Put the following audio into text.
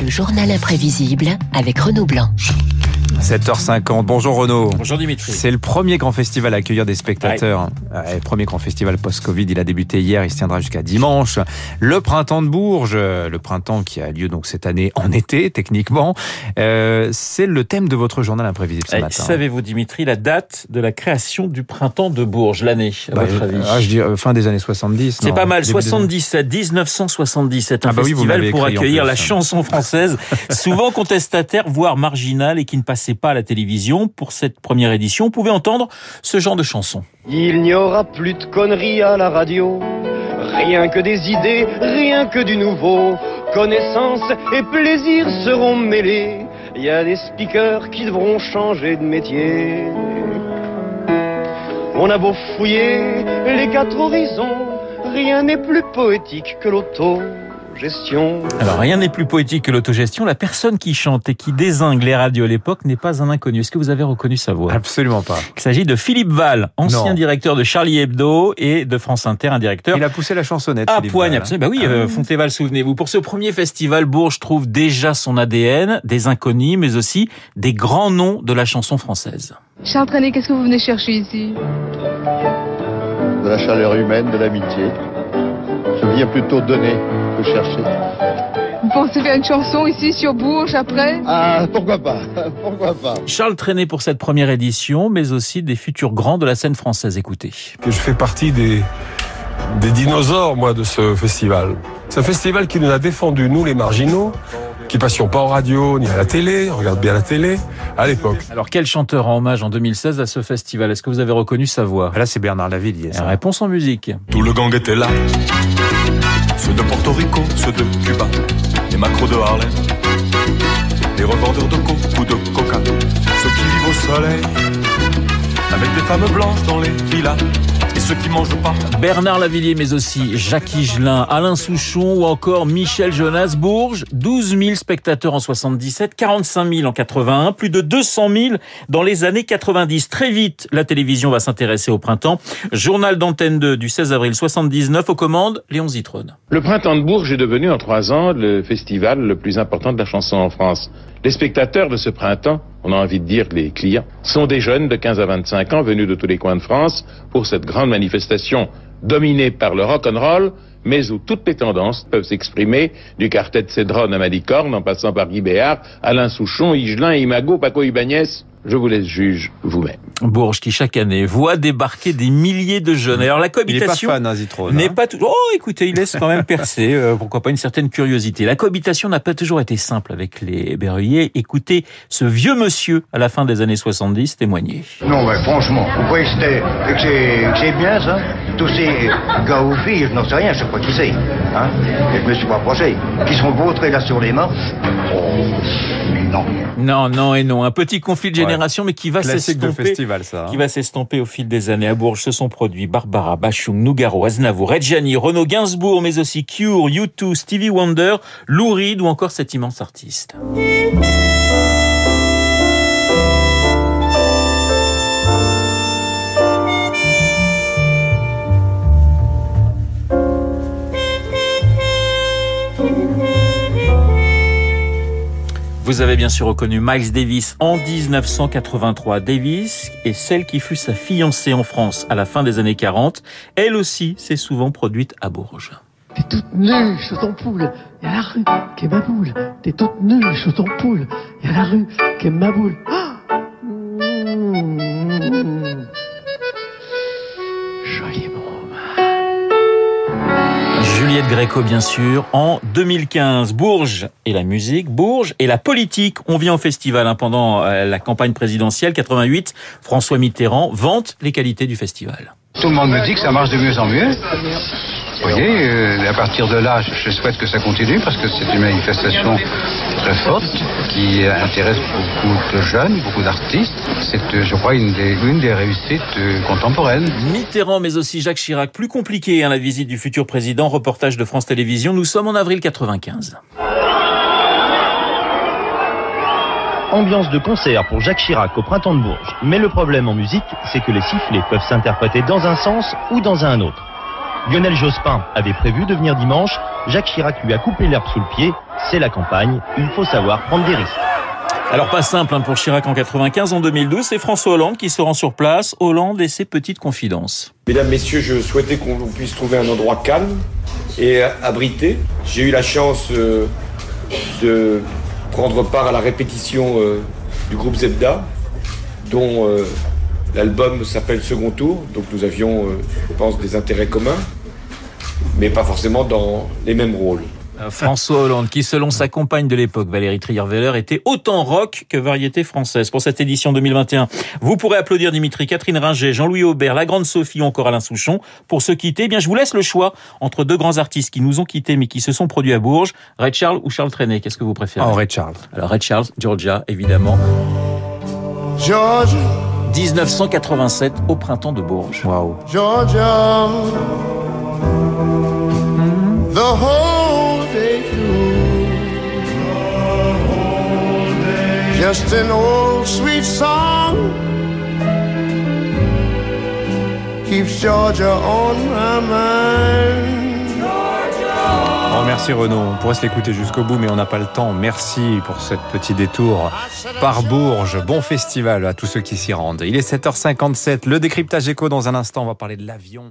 Le journal imprévisible avec Renaud Blanc. 7h50. Bonjour Renaud. Bonjour Dimitri. C'est le premier grand festival à accueillir des spectateurs. Ouais, premier grand festival post-Covid. Il a débuté hier. Il se tiendra jusqu'à dimanche. Le printemps de Bourges, le printemps qui a lieu donc cette année en été, techniquement. Euh, c'est le thème de votre journal imprévisible ce Eh, matin. Savez-vous Dimitri la date de la création du printemps de Bourges, l'année, à Bah, votre avis ah, je dis euh, fin des années 70. C'est pas mal, début des- 77, 1977, un Ah bah oui, vous festival m'avez pour accueillir la chanson française, souvent contestataire, voire marginale et qui ne passait pas à la télévision. Pour cette première édition, on pouvait entendre ce genre de chansons. Il n'y aura plus de conneries à la radio, rien que des idées, rien que du nouveau. Connaissance et plaisir seront mêlés. Il y a des speakers qui devront changer de métier. On a beau fouiller les quatre horizons, rien n'est plus poétique que l'autogestion. Alors rien n'est plus poétique que l'autogestion. La personne qui chante et qui désingue les radios à l'époque n'est pas un inconnu. Est-ce que vous avez reconnu sa voix? Absolument pas. Il s'agit de Philippe Val, ancien Non. directeur de Charlie Hebdo et de France Inter, un directeur Il a poussé la chansonnette. à Poigne, absolument. Bah oui, euh, Fontéval, souvenez-vous. Pour ce premier festival, Bourges trouve déjà son ADN, des inconnus, mais aussi des grands noms de la chanson française. Charles Trenet, qu'est-ce que vous venez chercher ici? De la chaleur humaine, de l'amitié. Je viens plutôt donner que chercher. Vous pensez faire une chanson ici sur Bourges après? Ah, pourquoi pas Pourquoi pas Charles Trenet pour cette première édition, mais aussi des futurs grands de la scène française. Écoutez. que je fais partie des, des dinosaures, moi, de ce festival. C'est un festival qui nous a défendu, nous, les marginaux, qui passions pas en radio ni à la télé, on regarde bien la télé, à l'époque. Alors, quel chanteur en hommage en 2016 à ce festival? Est-ce que vous avez reconnu sa voix? Ah, Là, c'est Bernard Lavillier. ça. La réponse en musique. Tout le gang était là. Ceux de Porto Rico, ceux de Cuba, les macros de Harlem, les revendeurs de coke ou de coca, ceux qui vivent au soleil, avec des femmes blanches dans les villas, et ceux qui mangent pas. Bernard Lavillier, mais aussi Jacques Higelin, Alain Souchon ou encore Michel Jonas Bourges. 12 000 spectateurs en 77, 45 000 en 81, plus de 200 000 dans les années 90. Très vite, la télévision va s'intéresser au printemps. Journal d'antenne 2 du 16 avril 79 aux commandes, Léon Zitrone. Le printemps de Bourges est devenu en trois ans le festival le plus important de la chanson en France. Les spectateurs de ce printemps, on a envie de dire les clients, sont des jeunes de 15 à 25 ans venus de tous les coins de France pour cette grande manifestation dominée par le rock'n'roll, mais où toutes les tendances peuvent s'exprimer, du quartet Cédron à Malicorne, en passant par Guy Béard, Alain Souchon, Higelin, Imago, Paco Ibanez. Je vous laisse juge vous-même. Bourges qui chaque année voit débarquer des milliers de jeunes. Alors la cohabitation hein, n'est hein. pas toujours. Oh, écoutez, il laisse quand même percer. euh, pourquoi pas une certaine curiosité. La cohabitation n'a pas toujours été simple avec les berruyers. Écoutez ce vieux monsieur à la fin des années 70 témoigner. Non, mais franchement, vous croyez que c'est que c'est bien, ça? Tous ces gars ou filles, je n'en sais rien, je sais pas qui c'est. Hein? Et je me suis pas approché. Qui sont vautrés là sur les marches Oh, non. Non, non et non. Un petit conflit de génération, mais qui va s'estomper. Festival, ça. hein. Qui va s'estomper au fil des années. À Bourges se sont produits Barbara, Bachung, Nougaro, Aznavour, Reggiani, Renaud Gainsbourg, mais aussi Cure, U2, Stevie Wonder, Lou Reed ou encore cet immense artiste. Vous avez bien sûr reconnu Miles Davis en 1983. Davis est celle qui fut sa fiancée en France à la fin des années 40. Elle aussi s'est souvent produite à Bourges. T'es toute nue poule, la rue qui est ma boule. T'es toute nue poule, la rue qui est ma boule. Gréco, bien sûr, en 2015. Bourges et la musique, Bourges et la politique. On vient au festival hein, pendant euh, la campagne présidentielle 88. François Mitterrand vante les qualités du festival. Tout le monde me dit que ça marche de mieux en mieux. Vous voyez, euh, à partir de là, je, souhaite que ça continue parce que c'est une manifestation très forte qui intéresse beaucoup de jeunes, beaucoup d'artistes. C'est, euh, je crois, une des, une des réussites euh, contemporaines. Mitterrand, mais aussi Jacques Chirac. Plus compliqué, hein, la visite du futur président. Reportage de France Télévisions. Nous sommes en avril 95. Ambiance de concert pour Jacques Chirac au printemps de Bourges. Mais le problème en musique, c'est que les sifflets peuvent s'interpréter dans un sens ou dans un autre. Lionel Jospin avait prévu de venir dimanche Jacques Chirac lui a coupé l'herbe sous le pied. C'est la campagne. Il faut savoir prendre des risques. Alors pas simple hein, pour Chirac en 95, en 2012, c'est François Hollande qui se rend sur place. Hollande et ses petites confidences. Mesdames, Messieurs, je souhaitais qu'on puisse trouver un endroit calme et abrité. J'ai eu la chance euh, de prendre part à la répétition euh, du groupe Zebda, dont euh, l'album s'appelle Second Tour. Donc nous avions, je pense, des intérêts communs, mais pas forcément dans les mêmes rôles. François Hollande, qui selon sa compagne de l'époque, Valérie Trierweiler, était autant rock que variété française. Pour cette édition 2021, vous pourrez applaudir Dimitri, Catherine Ringer, Jean-Louis Aubert, la grande Sophie ou encore Alain Souchon. Pour se quitter, eh bien, je vous laisse le choix entre deux grands artistes qui nous ont quittés mais qui se sont produits à Bourges, Ray Charles ou Charles Trenet. Qu'est-ce que vous préférez? Oh, Ray Charles. Alors, Ray Charles, Georgia, évidemment. Georgia. 1987, au printemps de Bourges. Waouh. Georgia. The whole Just an old sweet song keeps Georgia on my mind. Oh, merci Renaud. On pourrait se l'écouter jusqu'au bout, mais on n'a pas le temps. Merci pour ce petit détour par Bourges. Bon festival à tous ceux qui s'y rendent. Il est 7h57. Le décryptage écho dans un instant. On va parler de l'avion.